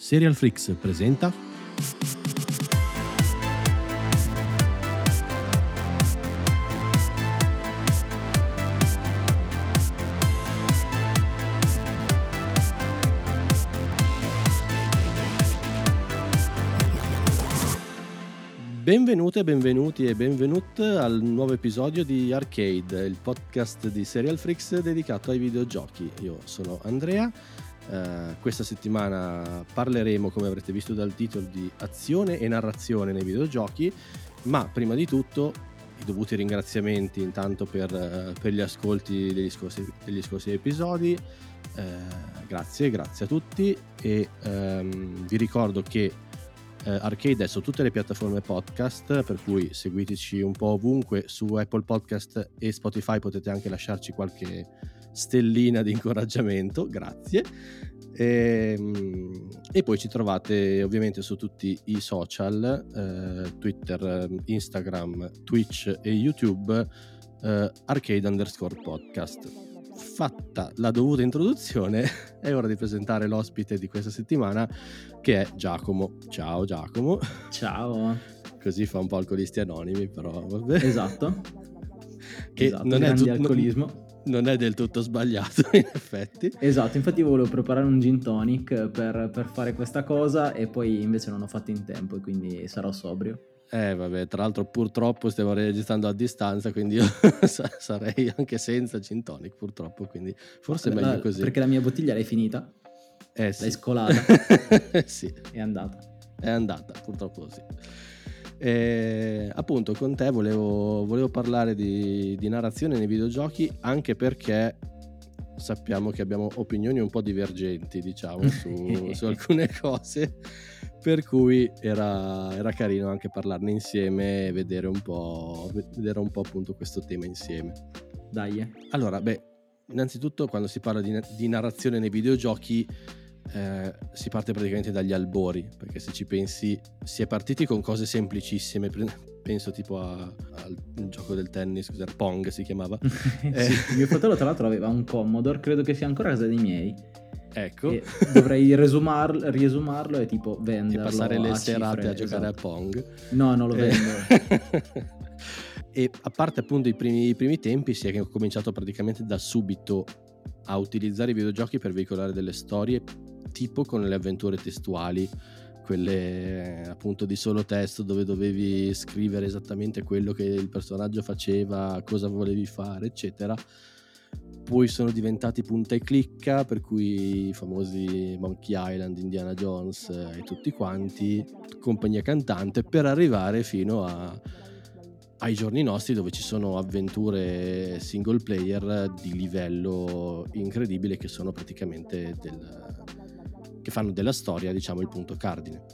Serial Freaks presenta Benvenute, benvenuti e benvenut al nuovo episodio di Arcade, il podcast di Serial Freaks dedicato ai videogiochi. Io sono Andrea Uh, questa settimana parleremo, come avrete visto dal titolo, di azione e narrazione nei videogiochi, ma prima di tutto i dovuti ringraziamenti intanto per, uh, per gli ascolti degli scorsi, degli scorsi episodi. Uh, grazie, grazie a tutti e um, vi ricordo che Arcade è su tutte le piattaforme podcast, per cui seguiteci un po' ovunque su Apple Podcast e Spotify potete anche lasciarci qualche stellina di incoraggiamento, grazie. E, ehm, e, poi ci trovate ovviamente su tutti i social, eh, Twitter, Instagram, Twitch e YouTube, eh, arcade underscore podcast. Fatta la dovuta introduzione, è ora di presentare l'ospite di questa settimana che è Giacomo. Ciao Giacomo. Ciao. Così fa un po' alcolisti anonimi, però vabbè. Esatto. che esatto, non è tutto alcolismo non è del tutto sbagliato, in effetti. Esatto, infatti volevo preparare un gin tonic per, per, fare questa cosa e poi invece non ho fatto in tempo e quindi sarò sobrio. Eh vabbè, tra l'altro purtroppo stiamo registrando a distanza, quindi io sarei anche senza gin tonic purtroppo, quindi forse è meglio così. Perché la mia bottiglia l'hai finita? Eh sì. L'hai scolata? sì. È andata. È andata, purtroppo sì. E, appunto con te volevo, volevo parlare di, di, narrazione nei videogiochi anche perché sappiamo che abbiamo opinioni un po' divergenti diciamo su, su alcune cose per cui era, era, carino anche parlarne insieme e vedere un po', vedere un po' appunto questo tema insieme. Dai. Allora beh innanzitutto quando si parla di, di narrazione nei videogiochi eh, si parte praticamente dagli albori, perché se ci pensi si è partiti con cose semplicissime, penso tipo a, al gioco del tennis, cos'era Pong si chiamava. eh. sì, mio fratello tra l'altro aveva un Commodore, credo che sia ancora a casa dei miei. Ecco. E dovrei resumarlo, riesumarlo e tipo venderlo. E passare le serate cifre, a giocare esatto. a Pong. No, non lo eh. vendo. e a parte appunto i primi, i primi tempi si è cominciato praticamente da subito a utilizzare i videogiochi per veicolare delle storie tipo con le avventure testuali, quelle appunto di solo testo dove dovevi scrivere esattamente quello che il personaggio faceva, cosa volevi fare, eccetera. Poi sono diventati punta e clicca, per cui i famosi Monkey Island, Indiana Jones e tutti quanti, compagnia cantante, per arrivare fino a, ai giorni nostri dove ci sono avventure single player di livello incredibile che sono praticamente del, che fanno della storia, diciamo, il punto cardine.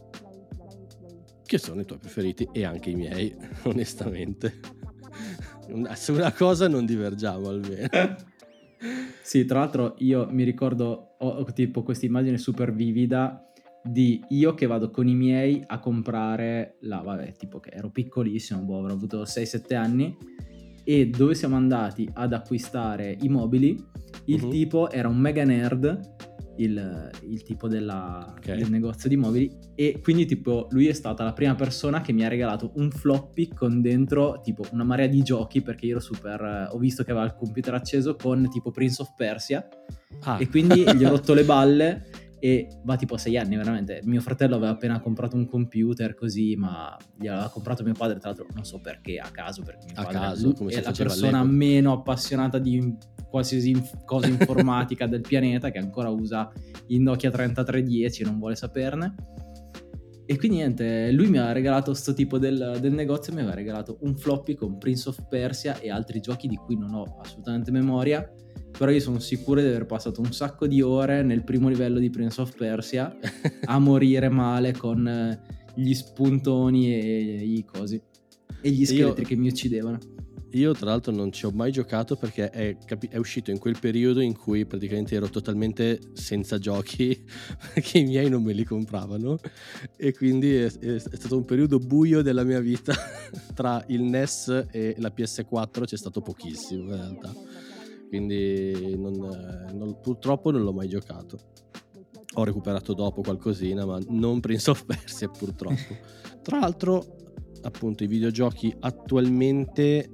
Che sono i tuoi preferiti e anche i miei, onestamente. Su una cosa non divergiamo almeno. sì, tra l'altro io mi ricordo, ho tipo questa immagine super vivida di io che vado con i miei a comprare la, vabbè, tipo che ero piccolissimo, boh, avrò avuto 6-7 anni e dove siamo andati ad acquistare i mobili, il uh-huh. tipo era un mega nerd il, il tipo della, okay. del negozio di mobili e quindi tipo lui è stata la prima persona che mi ha regalato un floppy con dentro tipo una marea di giochi perché io ero super ho visto che aveva il computer acceso con tipo Prince of Persia ah. e quindi gli ho rotto le balle e va tipo a sei anni veramente mio fratello aveva appena comprato un computer così ma gliel'aveva comprato mio padre tra l'altro non so perché a caso perché mio a padre caso, come è la persona all'epoca. meno appassionata di qualsiasi inf- cosa informatica del pianeta che ancora usa il Nokia 3310 e non vuole saperne. E quindi niente, lui mi ha regalato questo tipo del, del, negozio, mi aveva regalato un floppy con Prince of Persia e altri giochi di cui non ho assolutamente memoria, però io sono sicuro di aver passato un sacco di ore nel primo livello di Prince of Persia a morire male con eh, gli spuntoni e i cosi. E gli scheletri io... che mi uccidevano. Io tra l'altro non ci ho mai giocato perché è, è, uscito in quel periodo in cui praticamente ero totalmente senza giochi perché i miei non me li compravano. E quindi è, è, è stato un periodo buio della mia vita. Tra il NES e la PS4 c'è stato pochissimo in realtà quindi non, non, purtroppo non l'ho mai giocato ho recuperato dopo qualcosina, ma non Prince of Persia purtroppo. Tra l'altro, appunto, i videogiochi attualmente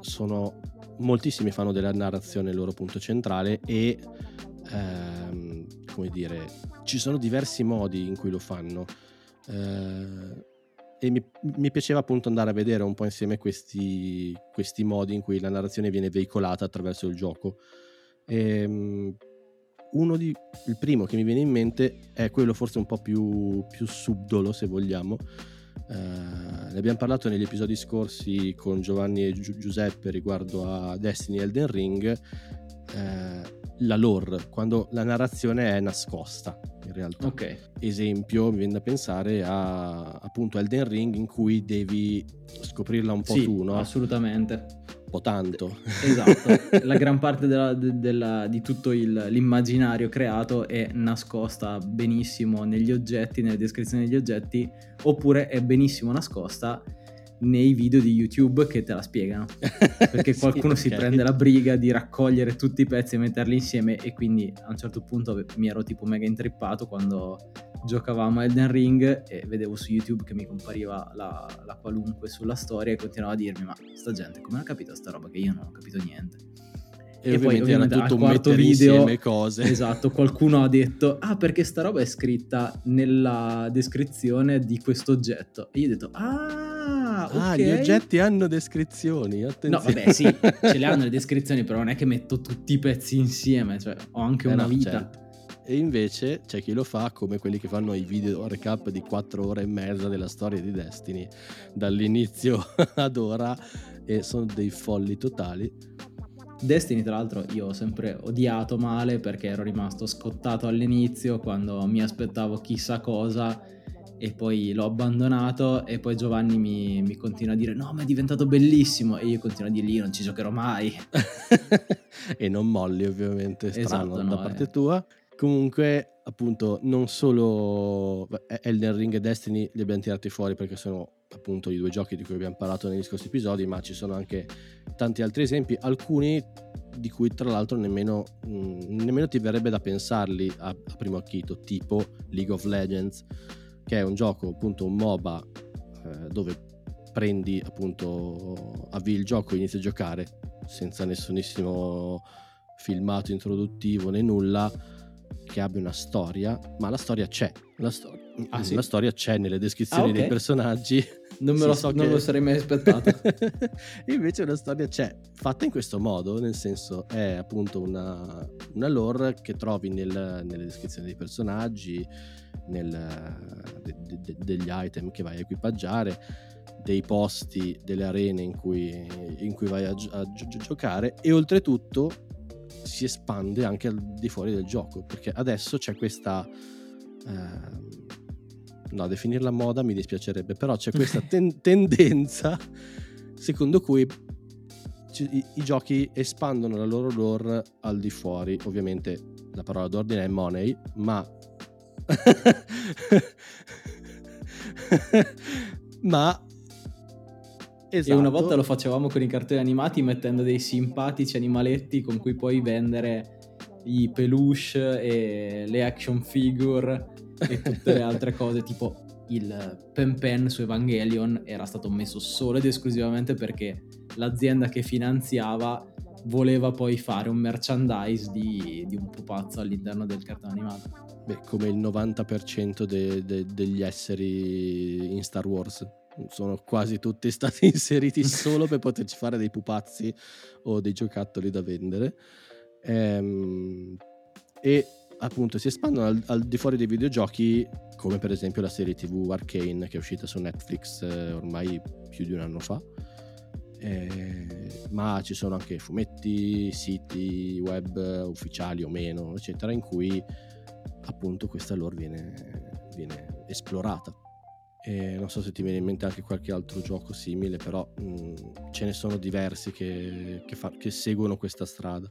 sono moltissimi fanno della narrazione il loro punto centrale e ehm, come dire, ci sono diversi modi in cui lo fanno. Eh, e mi, mi, piaceva appunto andare a vedere un po' insieme questi, questi modi in cui la narrazione viene veicolata attraverso il gioco. E, ehm, di, il primo che mi viene in mente è quello forse un po' più, più subdolo, se vogliamo. Eh, ne abbiamo parlato negli episodi scorsi con Giovanni e Gi- Giuseppe riguardo a Destiny Elden Ring. Eh, la lore, quando la narrazione è nascosta in realtà. Ok. Esempio, mi viene da pensare a appunto Elden Ring in cui devi scoprirla un po' sì, tu, no? Assolutamente. Un po' tanto. Esatto, la gran parte della, della, di tutto il, l'immaginario creato è nascosta benissimo negli oggetti, nelle descrizioni degli oggetti, oppure è benissimo nascosta nei video di YouTube che te la spiegano. Perché qualcuno sì, okay. si prende la briga di raccogliere tutti i pezzi e metterli insieme e quindi a un certo punto mi ero tipo mega intrippato quando giocavamo a Elden Ring e vedevo su YouTube che mi compariva la, la qualunque sulla storia e continuavo a dirmi ma sta gente come ha capito sta roba che io non ho capito niente. E, e poi ovviamente era tutto al quarto video cose. Esatto, qualcuno ha detto "Ah, perché sta roba è scritta nella descrizione di questo oggetto". E io ho detto "Ah, ah okay. gli oggetti hanno descrizioni, attenzione". No, vabbè, sì, ce le hanno le descrizioni, però non è che metto tutti i pezzi insieme, cioè ho anche eh una no, vita. Certo. E invece c'è chi lo fa come quelli che fanno i video recap di 4 ore e mezza della storia di Destiny, dall'inizio ad ora, e sono dei folli totali Destiny, tra l'altro, io ho sempre odiato male perché ero rimasto scottato all'inizio quando mi aspettavo chissà cosa e poi l'ho abbandonato e poi Giovanni mi, mi continua a dire no ma è diventato bellissimo. E io continuo a dirgli io non ci giocherò mai. E non molli ovviamente strano esatto, no, da parte eh. tua. Comunque appunto non solo Elden Ring e Destiny li abbiamo tirati fuori perché sono appunto i due giochi di cui abbiamo parlato negli scorsi episodi, ma ci sono anche tanti altri esempi, alcuni di cui tra l'altro nemmeno, mh, mm, nemmeno ti verrebbe da pensarli a, a, primo acchito, tipo League of Legends, che è un gioco appunto un MOBA eh, dove prendi appunto avvii il gioco e inizi a giocare senza nessunissimo filmato introduttivo né nulla che abbia una storia, ma la storia c'è. La, sto- ah, sì? la storia c'è nelle descrizioni ah, okay. dei personaggi. Non me lo, so non che... lo sarei mai aspettato. Invece una storia c'è, fatta in questo modo, nel senso è appunto una, una lore che trovi nel, nelle descrizioni dei personaggi, nel, de, de, degli item che vai a equipaggiare, dei posti, delle arene in cui, in cui vai a, a, a giocare e oltretutto si espande anche al di fuori del gioco, perché adesso c'è questa... Eh, no, definirla moda mi dispiacerebbe, però c'è questa ten- tendenza secondo cui i, i, giochi espandono la loro lore al di fuori. Ovviamente la parola d'ordine è money, ma... ma Esatto. E una volta lo facevamo con i cartoni animati mettendo dei simpatici animaletti con cui puoi vendere i peluche e le action figure e tutte le altre cose, tipo il Pen Pen su Evangelion era stato messo solo ed esclusivamente perché l'azienda che finanziava voleva poi fare un merchandise di, di un pupazzo all'interno del cartone animato. Beh, come il 90% de, de, degli esseri in Star Wars sono quasi tutti stati inseriti solo per poterci fare dei pupazzi o dei giocattoli da vendere. Ehm, e appunto si espandono al, al, di fuori dei videogiochi, come per esempio la serie TV Arcane che è uscita su Netflix eh, ormai più di un anno fa. Eh, ma ci sono anche fumetti, siti web ufficiali o meno, eccetera, in cui appunto questa lore viene, viene esplorata. E non so se ti viene in mente anche qualche altro gioco simile, però mh, mm, ce ne sono diversi che, che, fa, che seguono questa strada.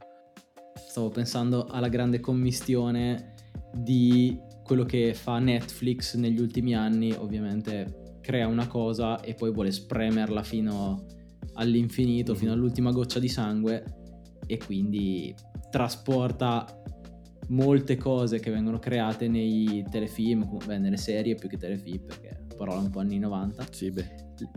Stavo pensando alla grande commistione di quello che fa Netflix negli ultimi anni, ovviamente crea una cosa e poi vuole spremerla fino all'infinito, fino all'ultima goccia di sangue e quindi trasporta molte cose che vengono create nei telefilm, beh, nelle serie più che telefilm, perché parola un po' anni 90, Sì,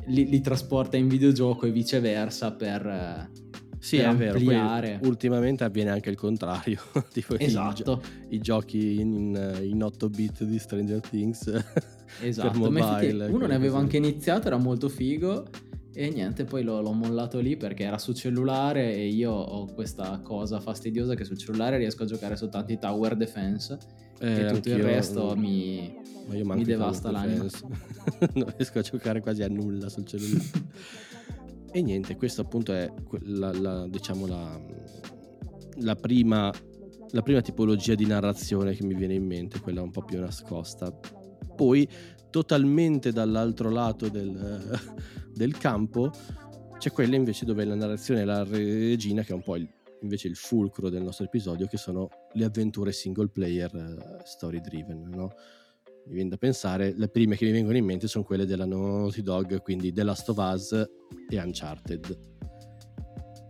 li, li trasporta in videogioco e viceversa per, eh, Sì, è vero. poi ultimamente avviene anche il contrario. tipo i esatto, I, giochi in, in 8 bit di Stranger Things. esatto. per Ma infatti mobile, uno ne avevo anche iniziato, era molto figo. E niente, poi l'ho, l'ho mollato lì perché era su cellulare e io ho questa cosa fastidiosa che sul cellulare riesco a giocare soltanto i tower defense Eh, e tutto il resto mi... mi i devasta l'anima. Non riesco a giocare quasi a nulla sul cellulare. E niente, questa appunto è la, la- diciamo la, la prima, la prima tipologia di narrazione che mi viene in mente, quella un po' più nascosta. Poi, totalmente dall'altro lato del, del campo, c'è quella invece dove la narrazione è la regina, che è un po' il- invece il fulcro del nostro episodio, che sono le avventure single player eh, story driven, no? Mi viene da pensare, le prime che mi vengono in mente sono quelle della Naughty Dog, quindi The Last of Us e Uncharted.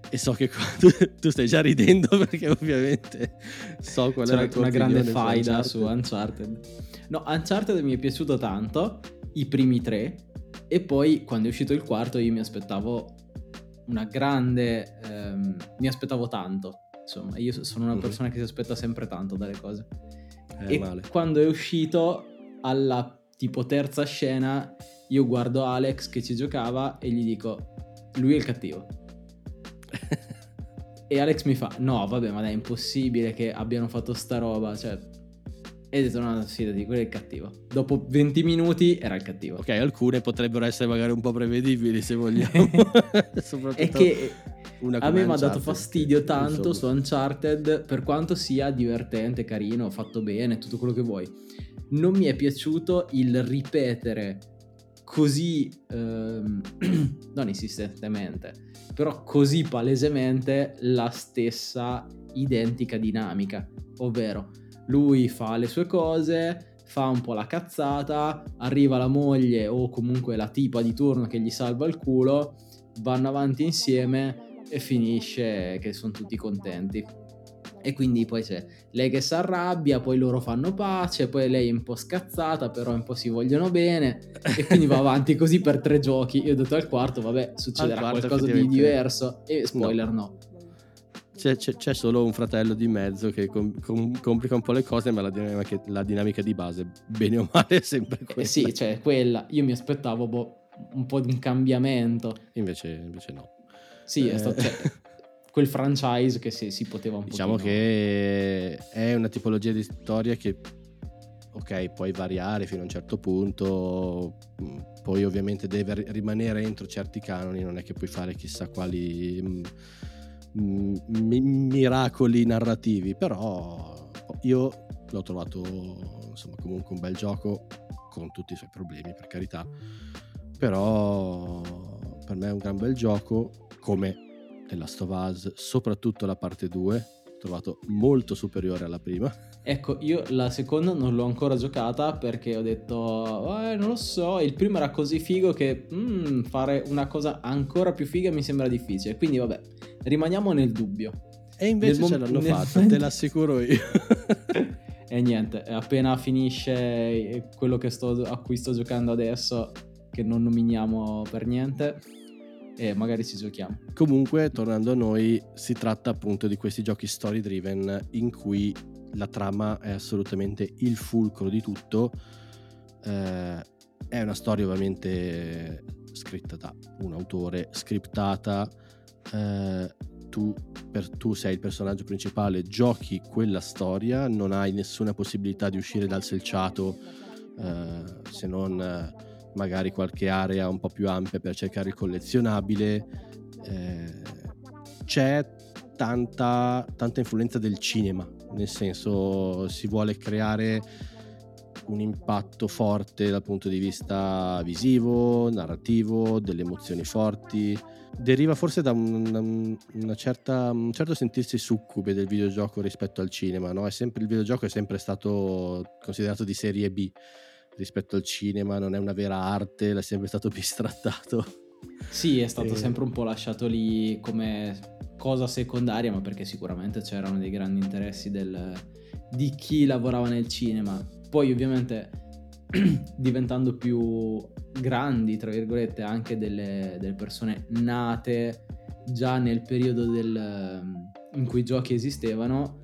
E so che qua tu, tu stai già ridendo perché ovviamente so qual è la tua una grande su faida Uncharted. su Uncharted. No, Uncharted mi è piaciuto tanto, i primi tre, e poi quando è uscito il quarto io mi aspettavo una grande... ehm, mi aspettavo tanto. Insomma, io sono una Mhm. persona che si aspetta sempre tanto dalle cose. Eh, e male. quando è uscito, alla tipo terza scena, io guardo Alex che ci giocava e gli dico, lui è il cattivo. E Alex mi fa: No, vabbè, ma dai, è impossibile che abbiano fatto sta roba. Cioè, e ho detto: No, no, fidati, quello è il cattivo. Dopo 20 minuti era il cattivo. Ok, alcune potrebbero essere magari un po' prevedibili se vogliamo. Soprattutto È che una a me mi ha dato fastidio tanto insomma, su Uncharted, per quanto sia divertente, carino, fatto bene, tutto quello che vuoi. Non mi è piaciuto il ripetere così, ehm, non insistentemente, però così palesemente la stessa identica dinamica. Ovvero, lui fa le sue cose, fa un po' la cazzata, arriva la moglie o comunque la tipa di turno che gli salva il culo, vanno avanti insieme e finisce che sono tutti contenti. E quindi poi c'è lei che si arrabbia, poi loro fanno pace, poi lei è un po' scazzata, però un po' si vogliono bene e quindi va avanti così per tre giochi. Io ho detto al quarto, vabbè, succederà quarto qualcosa di diverso e spoiler no. C'è, c'è- c'è solo un fratello di mezzo che com- com- complica un po' le cose, ma la dinamica, la dinamica di base, bene o male, è sempre quella. Eh sì, cioè quella, io mi aspettavo boh, un po' di un cambiamento. Invece, invece no. Sì, è Eh. stato cioè, quel franchise che si, si poteva un po' Diciamo che è una tipologia di storia che, ok, puoi variare fino a un certo punto, mm, poi ovviamente deve ri- rimanere entro certi canoni, non è che puoi fare chissà quali mm, mm, mi- miracoli narrativi, però io l'ho trovato insomma comunque un bel gioco con tutti i suoi problemi per carità, però per me è un gran bel gioco come The Last of Us, soprattutto la parte 2, ho trovato molto superiore alla prima. Ecco, io la seconda non l'ho ancora giocata perché ho detto, eh, non lo so, il primo era così figo che mm, fare una cosa ancora più figa mi sembra difficile. Quindi vabbè, rimaniamo nel dubbio. E invece Nel ce l'hanno nel fatta, te l'assicuro io. E niente, appena finisce quello che sto- a cui sto giocando adesso, che non nominiamo per niente, e magari ci giochiamo. Comunque, tornando a noi, si tratta appunto di questi giochi story driven in cui la trama è assolutamente il fulcro di tutto. Eh, è una storia ovviamente scritta da un autore, scriptata. eh, tu, per- tu sei il personaggio principale, giochi quella storia, non hai nessuna possibilità di uscire dal selciato eh, se non magari qualche area un po' più ampia per cercare il collezionabile. Eh, c'è tanta, tanta influenza del cinema, nel senso si vuole creare un impatto forte dal punto di vista visivo, narrativo, delle emozioni forti. Deriva forse da un, certa, un certo sentirsi succube del videogioco rispetto al cinema, no? Sempre, il videogioco è sempre stato considerato di serie B rispetto al cinema, non è una vera arte, l'è sempre stato bistrattato. Sì, è stato Eh. sempre un po' lasciato lì come cosa secondaria, ma perché sicuramente c'erano dei grandi interessi del, di chi lavorava nel cinema. Poi ovviamente diventando più grandi, tra virgolette, anche delle, delle persone nate già nel periodo del, in cui i giochi esistevano,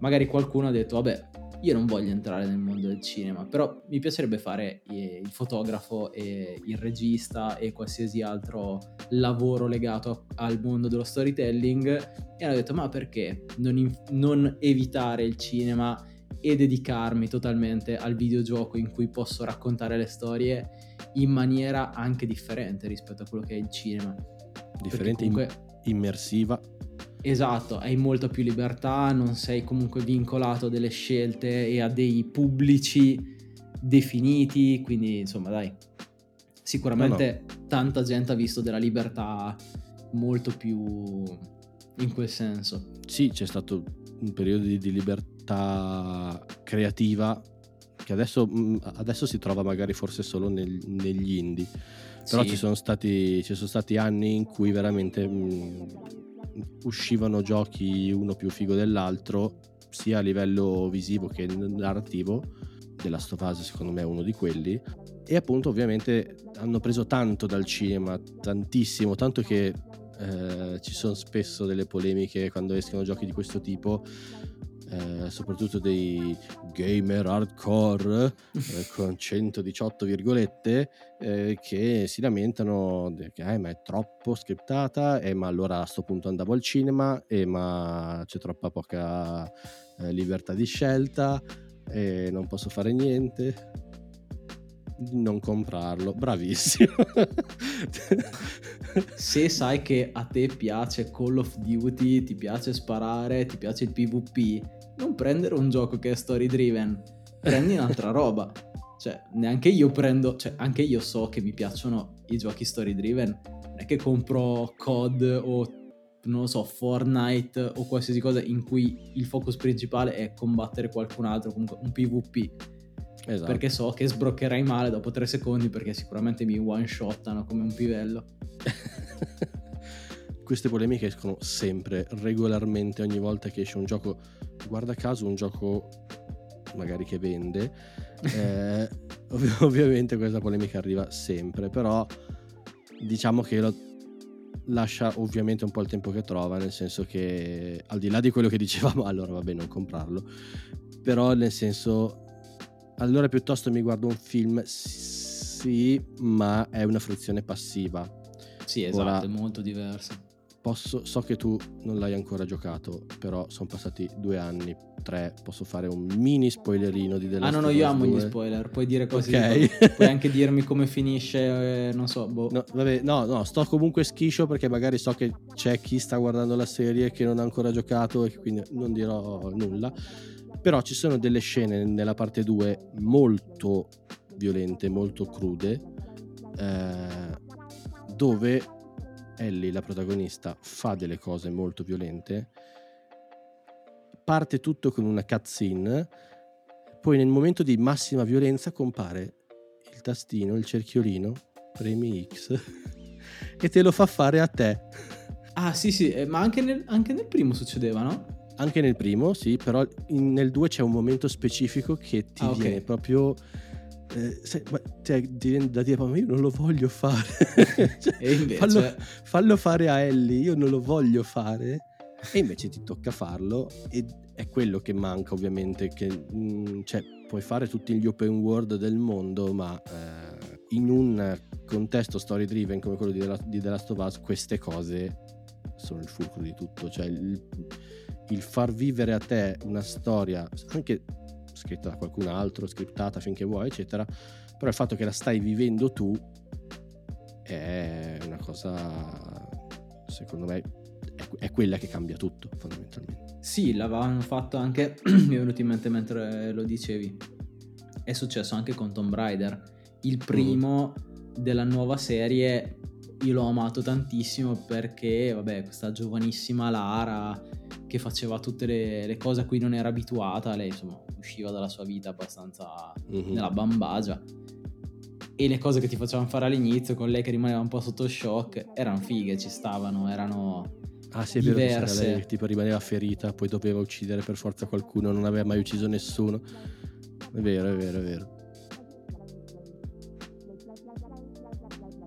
magari qualcuno ha detto, vabbè, io non voglio entrare nel mondo del cinema, però mi piacerebbe fare il fotografo e il regista e qualsiasi altro lavoro legato al mondo dello storytelling e hanno detto ma perché non, in- non evitare il cinema e dedicarmi totalmente al videogioco in cui posso raccontare le storie in maniera anche differente rispetto a quello che è il cinema. Differente, comunque... immersiva Esatto, hai molta più libertà, non sei comunque vincolato a delle scelte e a dei pubblici definiti, quindi insomma dai, sicuramente no, no. tanta gente ha visto della libertà molto più in quel senso. Sì, c'è stato un periodo di, di libertà creativa che adesso, mm, adesso, si trova magari forse solo nel, negli indie, però sì. ci, sono stati, ci sono stati anni in cui veramente... Mh, mm, uscivano giochi uno più figo dell'altro, sia a livello visivo che narrativo. The Last of Us secondo me è uno di quelli. E appunto ovviamente hanno preso tanto dal cinema, tantissimo, tanto che eh, ci sono spesso delle polemiche quando escono giochi di questo tipo eh, soprattutto dei gamer hardcore eh, con 118 virgolette eh, che si lamentano che eh, ma è troppo scriptata e eh, ma allora a questo punto andavo al cinema e eh, ma c'è troppa poca libertà di scelta e non posso fare niente non comprarlo. Bravissimo. Se sai che a te piace Call of Duty, ti piace sparare, ti piace il PvP, non prendere un gioco che è story driven, prendi un'altra roba. Cioè, neanche io prendo, cioè, anche io so che mi piacciono i giochi story driven. Non è che compro COD o non lo so, Fortnite o qualsiasi cosa in cui il focus principale è combattere qualcun altro, comunque un PvP. Esatto. Perché so che sbroccherai male dopo tre secondi perché sicuramente mi one shottano come un pivello. Queste polemiche escono sempre, regolarmente, ogni volta che esce un gioco guarda caso un gioco magari che vende, eh, ov- ovviamente questa polemica arriva sempre, però diciamo che lo lascia ovviamente un po' il tempo che trova, nel senso che al di là di quello che dicevamo, allora vabbè non comprarlo, però nel senso, allora piuttosto mi guardo un film, sì, ma è una fruizione passiva. Sì, esatto, Ora, è molto diverso Posso, so che tu non l'hai ancora giocato, però sono passati due anni, tre, posso fare un mini spoilerino di The Last Ah no, no, io amo 2. gli spoiler, puoi dire così, okay. puoi anche dirmi come finisce, eh, non so, boh. No, vabbè, no, no, sto comunque schiscio perché magari so che c'è chi sta guardando la serie che non ha ancora giocato e quindi non dirò nulla. Però ci sono delle scene nella parte 2 molto violente, molto crude, eh, dove Ellie, la protagonista, fa delle cose molto violente, parte tutto con una cutscene, poi nel momento di massima violenza compare il tastino, il cerchiolino, premi X, e te lo fa fare a te. Ah sì sì, eh, ma anche nel, anche nel primo succedeva, no? Anche nel primo, sì, però in, nel 2 c'è un momento specifico che ti ah, okay. viene proprio eh, se, ma, cioè, da dire ma io non lo voglio fare. Cioè, invece... fallo, fallo, fare a Ellie io non lo voglio fare. E invece ti tocca farlo e è quello che manca ovviamente che mh, mm, cioè, puoi fare tutti gli open world del mondo ma eh, in un contesto story driven come quello di di The Last of Us queste cose sono il fulcro di tutto. Cioè il, il far vivere a te una storia anche scritta da qualcun altro, scriptata finché vuoi, eccetera. Però il fatto che la stai vivendo tu è una cosa, secondo me, è, quella che cambia tutto fondamentalmente. Sì, l'avevano fatto anche, mi è venuto in mente mentre lo dicevi, è successo anche con Tomb Raider. Il primo mm. della nuova serie io l'ho amato tantissimo perché, vabbè, questa giovanissima Lara che faceva tutte le, le, cose a cui non era abituata, lei insomma usciva dalla sua vita abbastanza mm-hmm. nella bambagia e le cose che ti facevano fare all'inizio con lei che rimaneva un po' sotto shock erano fighe, ci stavano, erano Ah, sì, è vero che c'era lei che tipo rimaneva ferita, poi doveva uccidere per forza qualcuno, non aveva mai ucciso nessuno. È vero, è vero, è vero.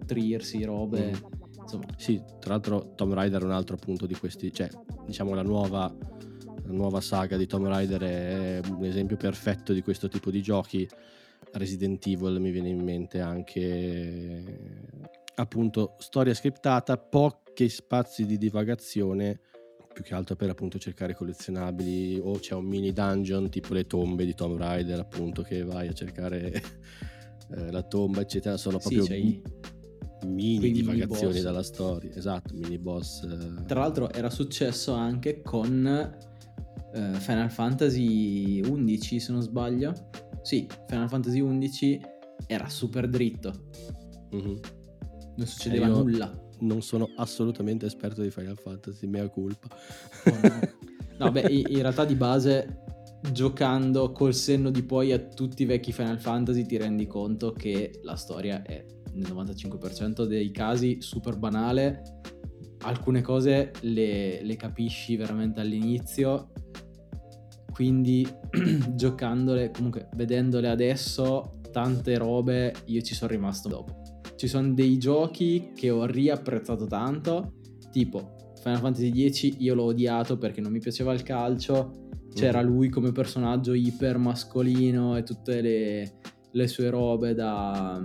Trirsi, robe. Mm. Insomma. Sì, tra l'altro Tom Rider è un altro appunto di questi, cioè diciamo la nuova, la nuova saga di Tom Rider è un esempio perfetto di questo tipo di giochi. Resident Evil mi viene in mente anche appunto storia scriptata, pochi spazi di divagazione, più che altro per appunto cercare collezionabili o c'è un mini dungeon tipo le tombe di Tomb Raider appunto che vai a cercare eh, la tomba eccetera, sono proprio sì, mini divagazioni mini dalla storia, esatto, mini boss. Eh. Tra l'altro era successo anche con eh, Final Fantasy 11 se non sbaglio. Sì, Final Fantasy 11 era super dritto. Mm-hmm non succedeva eh nulla. Non sono assolutamente esperto di Final Fantasy, mea colpa. Oh, no. no, beh, in realtà di base giocando col senno di poi a tutti i vecchi Final Fantasy ti rendi conto che la storia è nel 95% dei casi super banale. Alcune cose le, le capisci veramente all'inizio, quindi giocandole, comunque vedendole adesso, tante robe io ci sono rimasto dopo ci sono dei giochi che ho riapprezzato tanto, tipo Final Fantasy X io l'ho odiato perché non mi piaceva il calcio, c'era mm. lui come personaggio iper mascolino e tutte le, le sue robe da,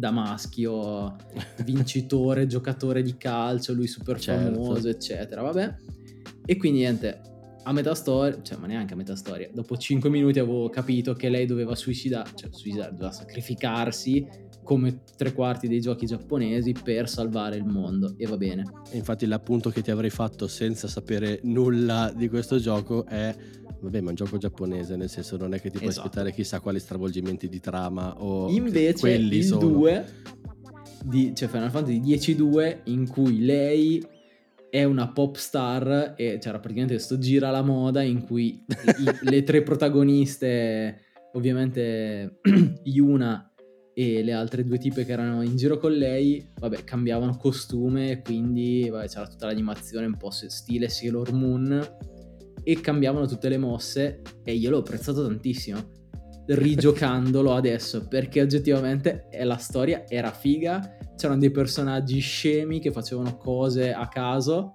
da maschio, vincitore, giocatore di calcio, lui super certo. famoso, eccetera, vabbè. E quindi niente, a metà storia, cioè ma neanche a metà storia, dopo 5 minuti avevo capito che lei doveva suicidare, cioè suicidare, doveva sacrificarsi come tre quarti dei giochi giapponesi per salvare il mondo e va bene. E infatti l'appunto che ti avrei fatto senza sapere nulla di questo gioco è vabbè ma è un gioco giapponese nel senso non è che ti puoi esatto. aspettare chissà quali stravolgimenti di trama o invece quelli il sono. 2 di, cioè Final Fantasy 2 in cui lei è una pop star e c'era praticamente questo gira la moda in cui i, le tre protagoniste ovviamente Yuna e le altre due tipe che erano in giro con lei, vabbè, cambiavano costume, quindi vabbè, c'era tutta l'animazione un po' stile Sailor Moon e cambiavano tutte le mosse e io l'ho apprezzato tantissimo rigiocandolo adesso perché oggettivamente la storia era figa, c'erano dei personaggi scemi che facevano cose a caso,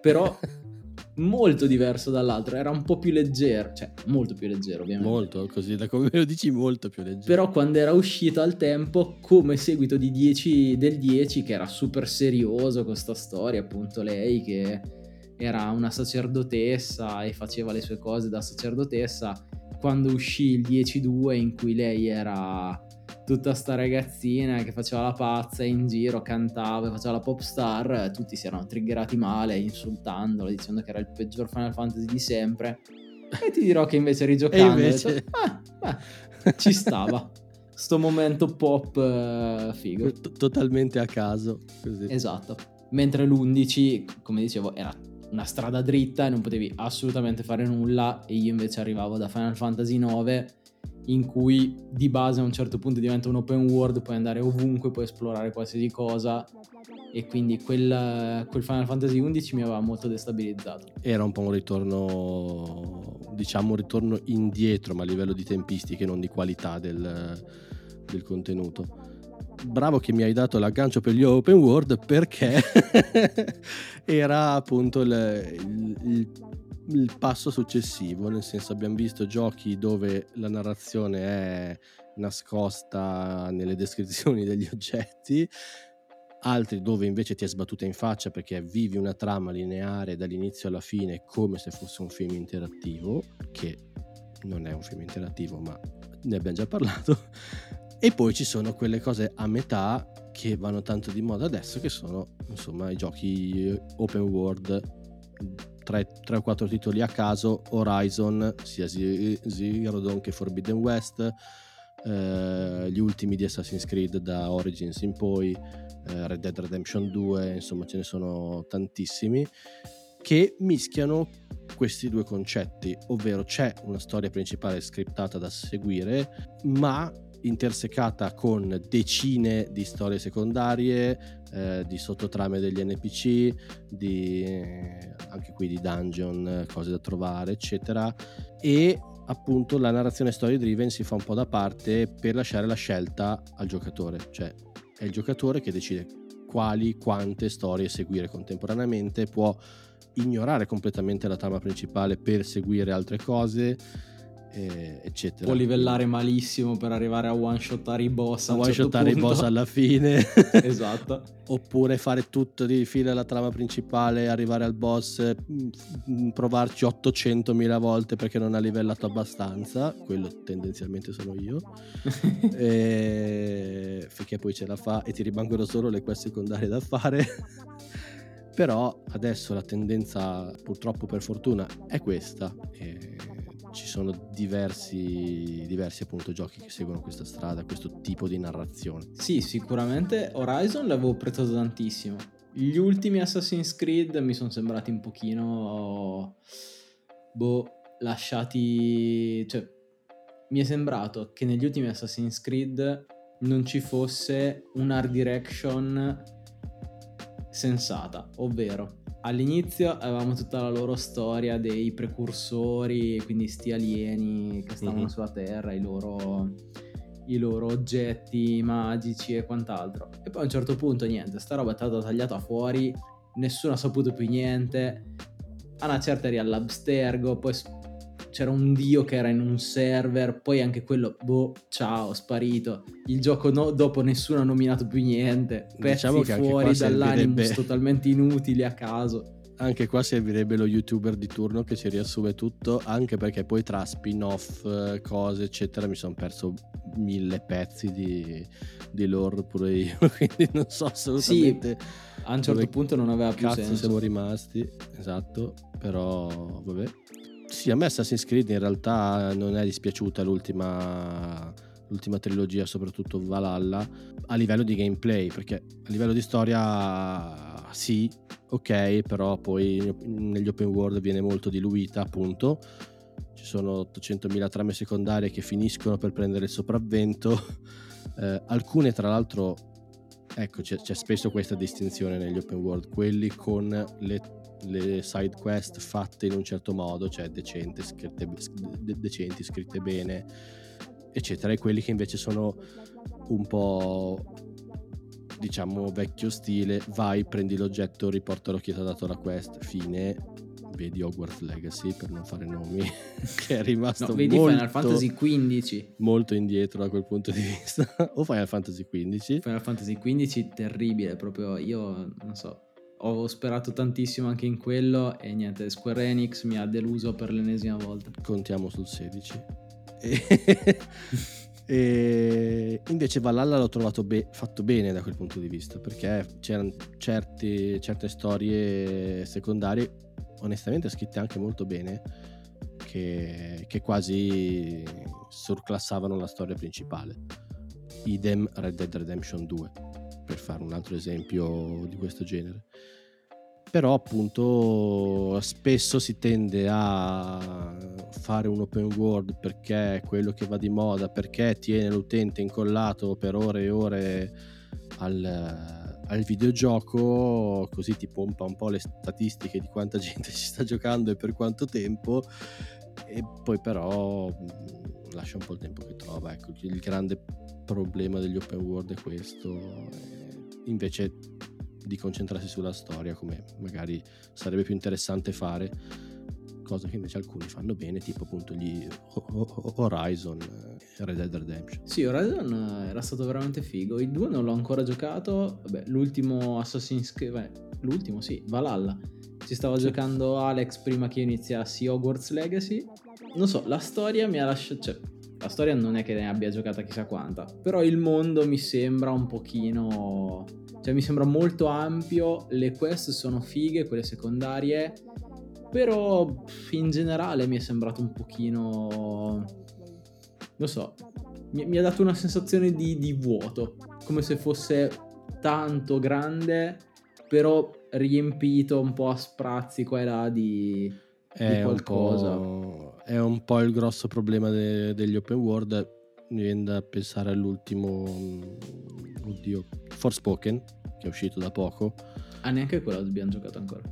però molto diverso dall'altro, era un po' più leggero, cioè molto più leggero ovviamente. Molto, così da come lo dici molto più leggero. Però quando era uscito al tempo come seguito di 10, del 10 che era super serioso con questa storia, appunto lei che era una sacerdotessa e faceva le sue cose da sacerdotessa, quando uscì il 10-2 in cui lei era tutta sta ragazzina che faceva la pazza in giro, cantava, faceva la pop star, tutti si erano triggerati male, insultandola, dicendo che era il peggior Final Fantasy di sempre. E ti dirò che invece rigiocando, invece... Detto, ah, beh, ci stava. Sto momento pop uh, figo. T- totalmente a caso. Così. Esatto. Mentre l'11, come dicevo, era una strada dritta e non potevi assolutamente fare nulla e io invece arrivavo da Final Fantasy 9 in cui di base a un certo punto diventa un open world, puoi andare ovunque, puoi esplorare qualsiasi cosa e quindi quel, quel Final Fantasy XI mi aveva molto destabilizzato. Era un po' un ritorno, diciamo un ritorno indietro, ma a livello di tempistiche, non di qualità del, del contenuto. Bravo che mi hai dato l'aggancio per gli open world perché era appunto il, il, il passo successivo, nel senso abbiamo visto giochi dove la narrazione è nascosta nelle descrizioni degli oggetti, altri dove invece ti è sbattuta in faccia perché vivi una trama lineare dall'inizio alla fine come se fosse un film interattivo, che non è un film interattivo ma ne abbiamo già parlato, e poi ci sono quelle cose a metà che vanno tanto di moda adesso che sono insomma i giochi open world. 3, 3 o 4 titoli a caso, Horizon, sia Zero Dawn che Forbidden West, eh, gli ultimi di Assassin's Creed da Origins in poi, eh, Red Dead Redemption 2, insomma ce ne sono tantissimi, che mischiano questi due concetti, ovvero c'è una storia principale scriptata da seguire, ma intersecata con decine di storie secondarie, eh, di sottotrame degli NPC, di, eh, anche qui di dungeon, cose da trovare, eccetera. E appunto la narrazione story driven si fa un po' da parte per lasciare la scelta al giocatore, cioè è il giocatore che decide quali, quante storie seguire contemporaneamente, può ignorare completamente la trama principale per seguire altre cose eh, eccetera. Può livellare malissimo per arrivare a one shottare i boss. A one certo shottare i boss alla fine. esatto. Oppure fare tutto di fila alla trama principale, arrivare al boss, mm, provarci 800.000 volte perché non ha livellato abbastanza. Quello tendenzialmente sono io. e... Finché poi ce la fa e ti rimangono solo le quest secondarie da fare. Però adesso la tendenza, purtroppo per fortuna, è questa. E ci sono diversi, diversi appunto giochi che seguono questa strada, questo tipo di narrazione. Sì, sicuramente Horizon l'avevo apprezzato tantissimo. Gli ultimi Assassin's Creed mi sono sembrati un pochino boh, lasciati, cioè mi è sembrato che negli ultimi Assassin's Creed non ci fosse un art direction sensata, ovvero all'inizio avevamo tutta la loro storia dei precursori, quindi sti alieni che stavano mm-hmm. sulla Terra, i loro, i loro, oggetti magici e quant'altro. E poi a un certo punto niente, sta roba è stata tagliata fuori, nessuno ha saputo più niente. A una certa eri all'Abstergo, poi c'era un dio che era in un server, poi anche quello, boh, ciao, sparito. Il gioco no, dopo nessuno ha nominato più niente. Pezzi diciamo fuori dall'animus totalmente inutili a caso. Anche qua servirebbe lo youtuber di turno che ci riassume tutto, anche perché poi tra spin-off, cose, eccetera, mi sono perso mille pezzi di, di lore pure io, quindi non so assolutamente... Sì, a un certo punto non aveva più senso. siamo rimasti, esatto, però vabbè sì, a me Assassin's Creed in realtà non è dispiaciuta l'ultima, l'ultima trilogia, soprattutto Valhalla, a livello di gameplay, perché a livello di storia sì, ok, però poi negli open world viene molto diluita, appunto. Ci sono 800.000 trame secondarie che finiscono per prendere il sopravvento. Eh, alcune, tra l'altro, ecco, c'è, c'è spesso questa distinzione negli open world, quelli con le le side quest fatte in un certo modo, cioè decente, scritte, decenti, scritte bene, eccetera, e quelli che invece sono un po' diciamo vecchio stile, vai, prendi l'oggetto, riportalo chi ti ha dato la quest, fine, vedi Hogwarts Legacy per non fare nomi, che è rimasto no, vedi molto, Final Fantasy XV molto indietro da quel punto di vista, o Final Fantasy XV. Final Fantasy XV terribile, proprio io non so, ho sperato tantissimo anche in quello e niente, Square Enix mi ha deluso per l'ennesima volta. Contiamo sul 16. E, e invece Valhalla l'ho trovato be- fatto bene da quel punto di vista perché c'erano certi, certe storie secondarie onestamente scritte anche molto bene che, che quasi surclassavano la storia principale. Idem Red Dead Redemption 2 per fare un altro esempio di questo genere. Però appunto spesso si tende a fare un open world perché è quello che va di moda, perché tiene l'utente incollato per ore e ore al, al videogioco, così ti pompa un po' le statistiche di quanta gente ci sta giocando e per quanto tempo, e poi però lascia un po' il tempo che trova. Ecco, il grande problema degli open world è questo. Invece di concentrarsi sulla storia come magari sarebbe più interessante fare cosa che invece alcuni fanno bene tipo appunto gli Horizon e Red Dead Redemption. Sì Horizon era stato veramente figo. Il 2 non l'ho ancora giocato. Vabbè l'ultimo Assassin's Creed beh, l'ultimo sì Valhalla. Ci stava sì. giocando Alex prima che iniziassi Hogwarts Legacy. Non so la storia mi ha lasciato cioè la storia non è che ne abbia giocata chissà quanta però il mondo mi sembra un pochino cioè mi sembra molto ampio, le quest sono fighe, quelle secondarie, però in generale mi è sembrato un pochino... non so, mi, mi ha dato una sensazione di, di, vuoto, come se fosse tanto grande, però riempito un po' a sprazzi qua e là di, di qualcosa. Un è un po' il grosso problema de, degli open world mi viene da pensare all'ultimo, mm, oddio, Forspoken, che è uscito da poco. Ah, neanche quello abbiamo giocato ancora.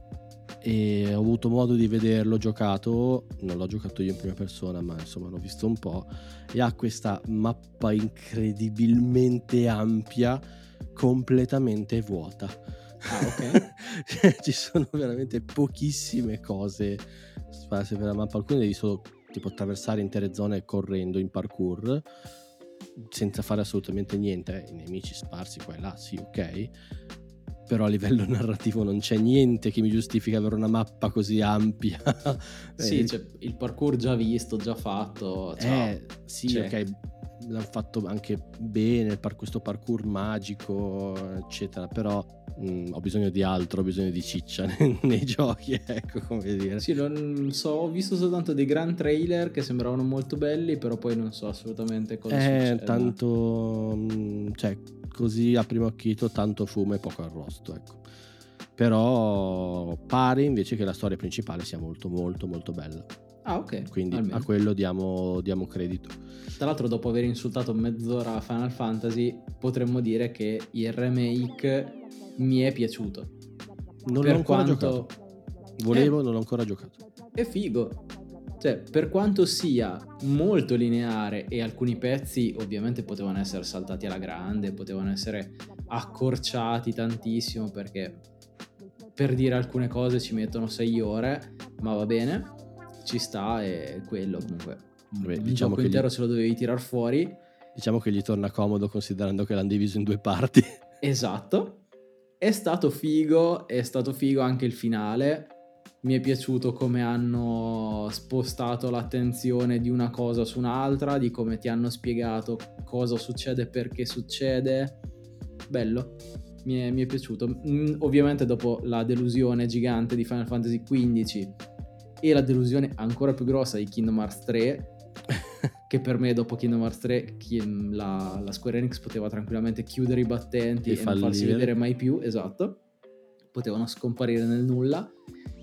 E ho avuto modo di vederlo giocato, non l'ho giocato io in prima persona, ma insomma l'ho visto un po'. E ha questa mappa incredibilmente ampia, completamente vuota. Ah, ok. Ci sono veramente pochissime cose sparse per la mappa. Alcune devi solo tipo attraversare intere zone correndo in parkour senza fare assolutamente niente. I nemici sparsi qua e là, sì, ok. Però a livello narrativo non c'è niente che mi giustifica avere una mappa così ampia. sì, cioè, il parkour già visto, già fatto. Ciao. Eh, sì, c'è. ok l'hanno fatto anche bene, par- questo parkour magico, eccetera, però mh, mm, ho bisogno di altro, ho bisogno di ciccia nei, nei giochi, ecco come dire. Sì, non so, ho visto soltanto dei gran trailer che sembravano molto belli, però poi non so assolutamente cosa eh, succede. tanto, mh, mm, cioè, così a primo occhio tanto fumo e poco arrosto, ecco. Però pare invece che la storia principale sia molto molto molto bella. Ah, ok. Quindi Almeno. a quello diamo, diamo, credito. Tra l'altro, dopo aver insultato mezz'ora Final Fantasy, potremmo dire che il remake mi è piaciuto. Non per l'ho ancora quanto... giocato. Volevo, eh, non l'ho ancora giocato. È figo. Cioè, per quanto sia molto lineare e alcuni pezzi ovviamente potevano essere saltati alla grande, potevano essere accorciati tantissimo perché per dire alcune cose ci mettono 6 ore, ma va bene ci sta e quello comunque. Beh, il diciamo gioco intero gli... se lo dovevi tirar fuori. Diciamo che gli torna comodo considerando che l'hanno diviso in due parti. Esatto. È stato figo, è stato figo anche il finale. Mi è piaciuto come hanno spostato l'attenzione di una cosa su un'altra, di come ti hanno spiegato cosa succede perché succede. Bello, mi è, mi è piaciuto. Mm, ovviamente dopo la delusione gigante di Final Fantasy XV e la delusione ancora più grossa di Kingdom Hearts 3 che per me dopo Kingdom Hearts 3 la, la Square Enix poteva tranquillamente chiudere i battenti e, e non farsi vedere mai più, esatto potevano scomparire nel nulla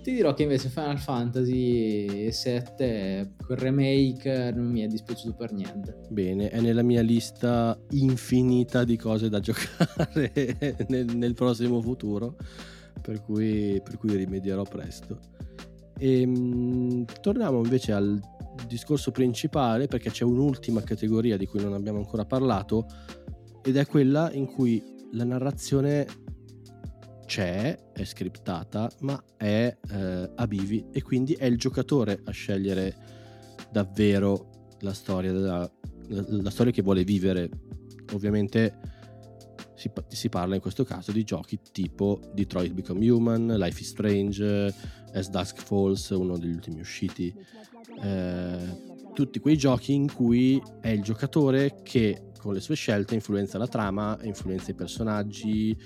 ti dirò che invece Final Fantasy VII quel remake non mi è dispiaciuto per niente. Bene è nella mia lista infinita di cose da giocare nel, nel prossimo futuro per cui, per cui rimedierò presto. E, ehm, torniamo invece al discorso principale perché c'è un'ultima categoria di cui non abbiamo ancora parlato ed è quella in cui la narrazione c'è, è scriptata, ma è eh, a bivi e quindi è il giocatore a scegliere davvero la storia, la, la storia che vuole vivere. Ovviamente si, si, parla in questo caso di giochi tipo Detroit Become Human, Life is Strange, As Dusk Falls, uno degli ultimi usciti. Eh, tutti quei giochi in cui è il giocatore che con le sue scelte influenza la trama, influenza i personaggi,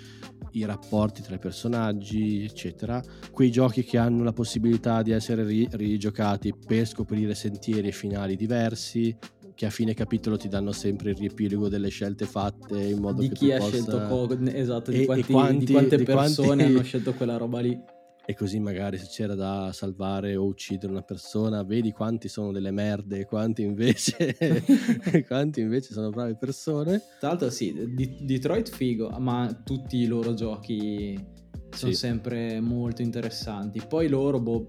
i rapporti tra i personaggi, eccetera. Quei giochi che hanno la possibilità di essere ri- rigiocati per scoprire sentieri e finali diversi, che a fine capitolo ti danno sempre il riepilogo delle scelte fatte in modo di che chi ha possa... scelto co- esatto, di, e, quanti, e quanti, di quante di persone quanti... hanno scelto quella roba lì. E così magari se c'era da salvare o uccidere una persona, vedi quanti sono delle merde e quanti invece, quanti invece sono brave persone. Tra l'altro sì, Detroit figo, ma tutti i loro giochi sono sì. sempre molto interessanti. Poi loro, boh,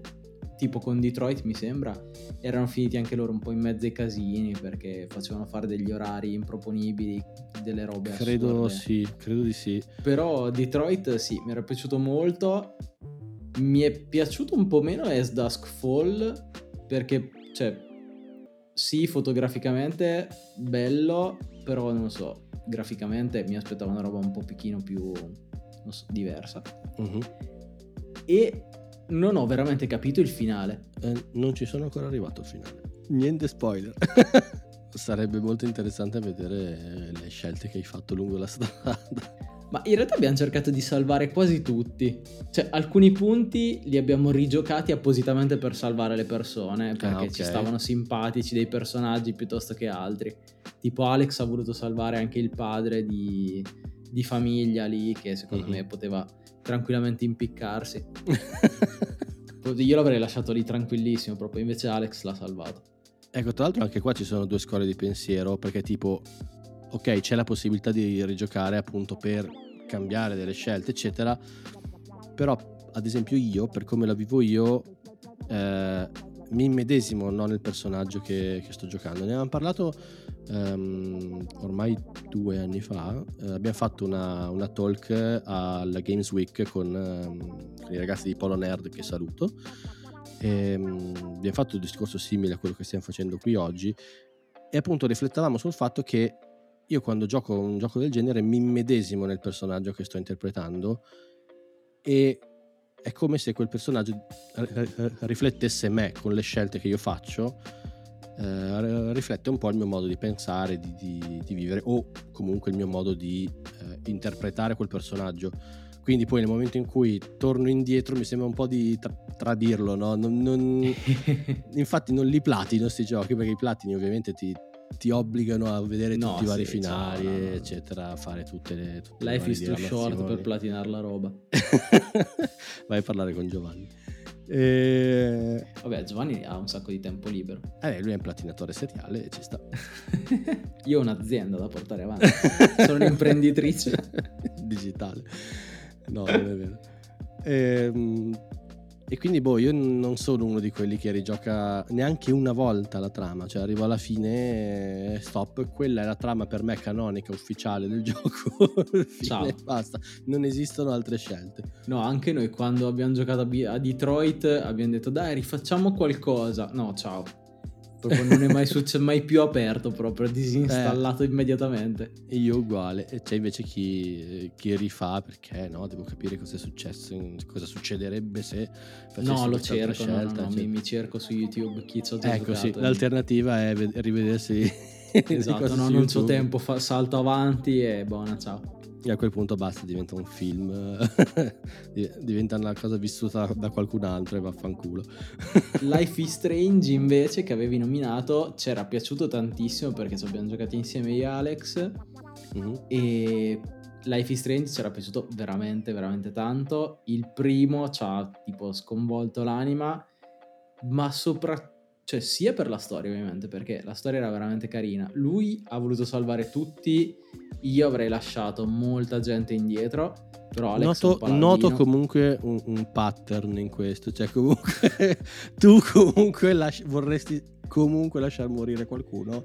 tipo con Detroit mi sembra, erano finiti anche loro un po' in mezzo ai casini perché facevano fare degli orari improponibili, delle robe credo assurde. sì, credo di sì. Però Detroit sì, mi era piaciuto molto. Mi è piaciuto un po' meno As Dusk Fall perché, cioè, sì, fotograficamente bello, però non so, graficamente mi aspettavo una roba un po' pochino più, non so, diversa. Uh-huh. E non ho veramente capito il finale. Eh, non ci sono ancora arrivato al finale. Niente spoiler. Sarebbe molto interessante vedere le scelte che hai fatto lungo la strada. Ma in realtà abbiamo cercato di salvare quasi tutti. Cioè, alcuni punti li abbiamo rigiocati appositamente per salvare le persone, perché ah, okay. ci stavano simpatici dei personaggi piuttosto che altri. Tipo Alex ha voluto salvare anche il padre di, di famiglia lì, che secondo mm-hmm. me poteva tranquillamente impiccarsi. Io l'avrei lasciato lì tranquillissimo proprio, invece Alex l'ha salvato. Ecco, tra l'altro anche qua ci sono due scuole di pensiero, perché tipo, ok, c'è la possibilità di rigiocare appunto per cambiare delle scelte, eccetera, però ad esempio io, per come la vivo io, eh, mi immedesimo no, nel personaggio che, che, sto giocando. Ne avevamo parlato um, ormai due anni fa. Uh, abbiamo fatto una, una, talk alla Games Week con, um, con, i ragazzi di Polo Nerd che saluto. E, um, abbiamo fatto un discorso simile a quello che stiamo facendo qui oggi. E appunto riflettavamo sul fatto che io quando gioco un gioco del genere mi immedesimo nel personaggio che sto interpretando e è come se quel personaggio riflettesse me con le scelte che io faccio, eh, riflette un po' il mio modo di pensare, di, di, di vivere o comunque il mio modo di eh, interpretare quel personaggio. Quindi poi nel momento in cui torno indietro mi sembra un po' di tra- tradirlo, no? Non, non... infatti non li platino questi giochi perché i platini ovviamente ti, ti obbligano a vedere no, tutti i vari finali, no, no, eccetera, a fare tutte le. Tutte Life is too short per platinare la roba. Vai a parlare con Giovanni. E... Vabbè, Giovanni ha un sacco di tempo libero. Eh, lui è un platinatore seriale e ci sta. Io ho un'azienda da portare avanti. Sono un'imprenditrice digitale. No, non è vero. Ehm e quindi, boh, io non sono uno di quelli che rigioca neanche una volta la trama, cioè arrivo alla fine e stop. Quella è la trama per me canonica, ufficiale del gioco. Ciao. Basta, non esistono altre scelte. No, anche noi quando abbiamo giocato a Detroit abbiamo detto dai, rifacciamo qualcosa. No, ciao proprio non è mai successo, mai più aperto proprio, disinstallato eh, immediatamente. E io uguale, e c'è invece chi, chi, rifà perché no, devo capire cosa è successo, cosa succederebbe se No, lo cerco, scelta, no, no, no, cioè... mi, mi, cerco su YouTube chi ci ho Ecco sì, l'alternativa è rivedersi Esatto, no, non c'ho tempo, fa, salto avanti e buona, ciao. E a quel punto basta, diventa un film, diventa una cosa vissuta da qualcun altro e vaffanculo. Life is Strange invece che avevi nominato ci era piaciuto tantissimo perché ci abbiamo giocato insieme io e Alex mm-hmm. e Life is Strange ci era piaciuto veramente veramente tanto. Il primo ci ha tipo sconvolto l'anima ma soprattutto cioè sia per la storia ovviamente, perché la storia era veramente carina. Lui ha voluto salvare tutti, io avrei lasciato molta gente indietro, però Alex noto, noto comunque un, un, pattern in questo, cioè comunque tu comunque lasci, vorresti comunque lasciar morire qualcuno.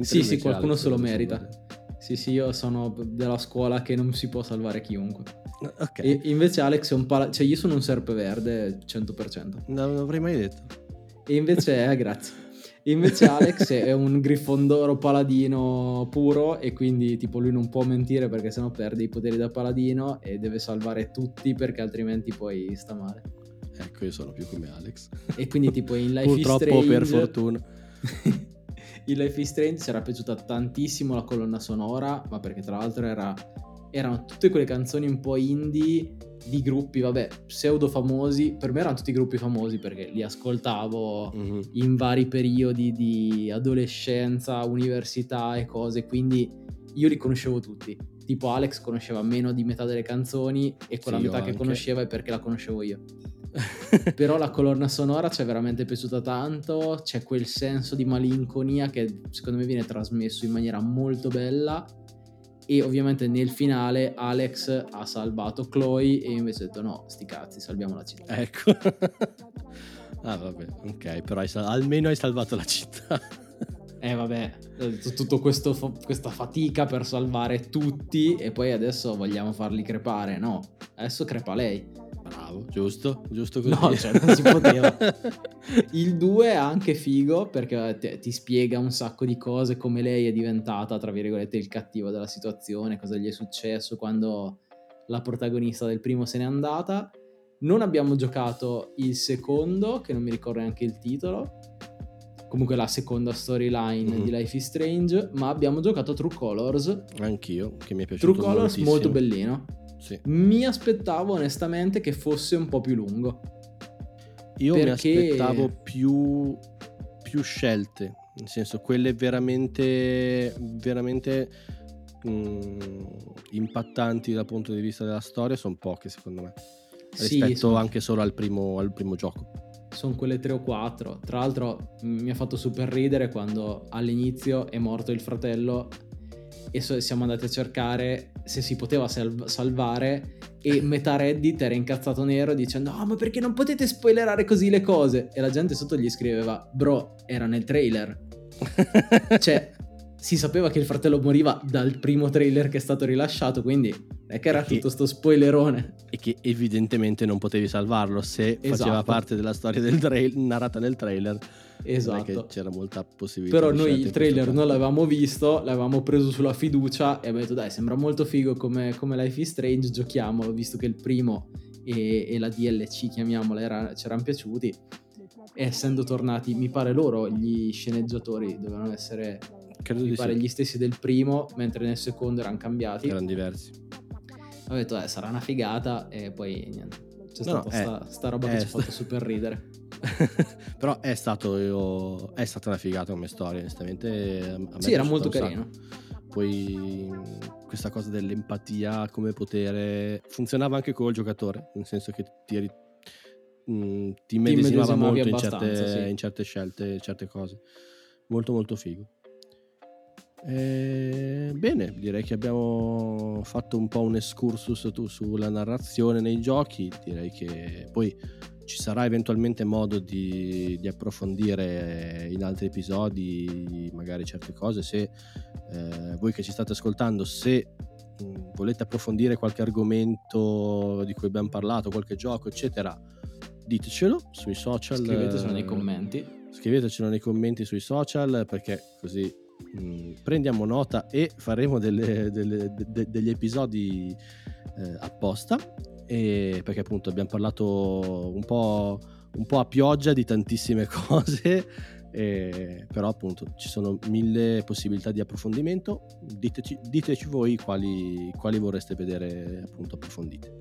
Sì, sì, qualcuno se lo merita. Sì, sì, io sono della scuola che non si può salvare chiunque. Ok. E invece Alex è un pala... cioè io sono un serpeverde 100%. Non l'avrei mai detto. E invece, eh, grazie. Invece Alex è un grifondoro paladino puro e quindi tipo lui non può mentire perché sennò perde i poteri da paladino e deve salvare tutti perché altrimenti poi sta male. Ecco, io sono più come Alex. E quindi tipo in Life Purtroppo, is Strange... per fortuna. in Life is Strange ci era piaciuta tantissimo la colonna sonora, ma perché tra l'altro era... erano tutte quelle canzoni un po' indie di gruppi, vabbè, pseudo famosi, per me erano tutti gruppi famosi perché li ascoltavo mm-hmm. in vari periodi di adolescenza, università e cose, quindi io li conoscevo tutti. Tipo Alex conosceva meno di metà delle canzoni e quella sì, metà che conosceva è perché la conoscevo io. Però la colonna sonora ci è veramente piaciuta tanto, c'è quel senso di malinconia che secondo me viene trasmesso in maniera molto bella e ovviamente nel finale Alex ha salvato Chloe e invece ha detto no, sti cazzi, salviamo la città. Ecco. ah vabbè, ok, però hai sal- almeno hai salvato la città. eh vabbè, tutta questa fatica per salvare tutti e poi adesso vogliamo farli crepare, no, adesso crepa lei. Bravo, giusto, giusto così. No, cioè non si poteva. Il 2 è anche figo perché ti, ti, spiega un sacco di cose, come lei è diventata, tra virgolette, il cattivo della situazione, cosa gli è successo quando la protagonista del primo se n'è andata. Non abbiamo giocato il secondo, che non mi ricordo neanche il titolo. Comunque la seconda storyline mm-hmm. di Life is Strange, ma abbiamo giocato True Colors. Anch'io, che mi è piaciuto True Colors moltissimo. molto bellino. Sì. Mi aspettavo onestamente che fosse un po' più lungo. Io perché... mi aspettavo più, più scelte, nel senso quelle veramente, veramente mh, mm, impattanti dal punto di vista della storia sono poche secondo me, rispetto sì, sono... anche solo al primo, al primo gioco. sono quelle tre o quattro. Tra l'altro mi ha fatto super ridere quando all'inizio è morto il fratello e so- siamo andati a cercare se si poteva sal- salvare e metà Reddit era incazzato nero dicendo no ma perché non potete spoilerare così le cose? E la gente sotto gli scriveva bro era nel trailer. Cioè si sapeva che il fratello moriva dal primo trailer che è stato rilasciato, quindi è che era che, tutto sto spoilerone. E che evidentemente non potevi salvarlo se esatto. faceva parte della storia del trail, narrata nel trailer. Esatto. c'era molta possibilità. Però noi il trailer non l'avevamo visto, l'avevamo preso sulla fiducia e abbiamo detto dai sembra molto figo come, come Life is Strange, giochiamolo, visto che il primo e, e la DLC, chiamiamola, era, ci erano piaciuti. E essendo tornati, mi pare loro, gli sceneggiatori dovevano essere Credo mi pare sì. gli stessi del primo, mentre nel secondo erano cambiati. Erano diversi. Ho detto, eh, sarà una figata e poi niente. C'è no, stata sta, sta, roba che ci ha fatto super ridere. Però è stato io, è stata una figata come storia, onestamente. sì, era molto carino. Poi questa cosa dell'empatia come potere funzionava anche col giocatore, nel senso che ti, mh, ti medesimava molto in certe, sì. in certe scelte, in certe cose. Molto molto figo. Eh, bene, direi che abbiamo fatto un po' un excursus tu sulla narrazione nei giochi. Direi che poi ci sarà eventualmente modo di, di approfondire in altri episodi magari certe cose. Se eh, voi che ci state ascoltando, se mh, mm, volete approfondire qualche argomento di cui abbiamo parlato, qualche gioco, eccetera, ditecelo sui social. Scrivetecelo nei commenti. Scrivetecelo nei commenti sui social perché così Mm, prendiamo nota e faremo delle, delle, de, degli episodi eh, apposta. E perché appunto abbiamo parlato un po', un po', a pioggia di tantissime cose e, però appunto ci sono mille possibilità di approfondimento. Diteci, diteci voi quali, quali, vorreste vedere appunto approfondite.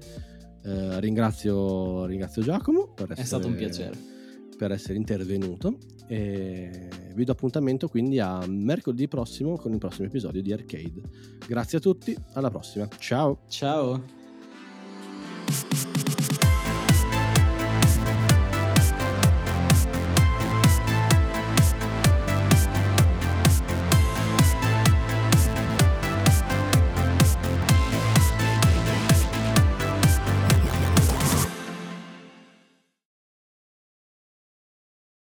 Eh, ringrazio, ringrazio Giacomo per essere, è stato un piacere per essere intervenuto e vi do appuntamento quindi a mercoledì prossimo con il prossimo episodio di Arcade. Grazie a tutti, alla prossima. Ciao. Ciao.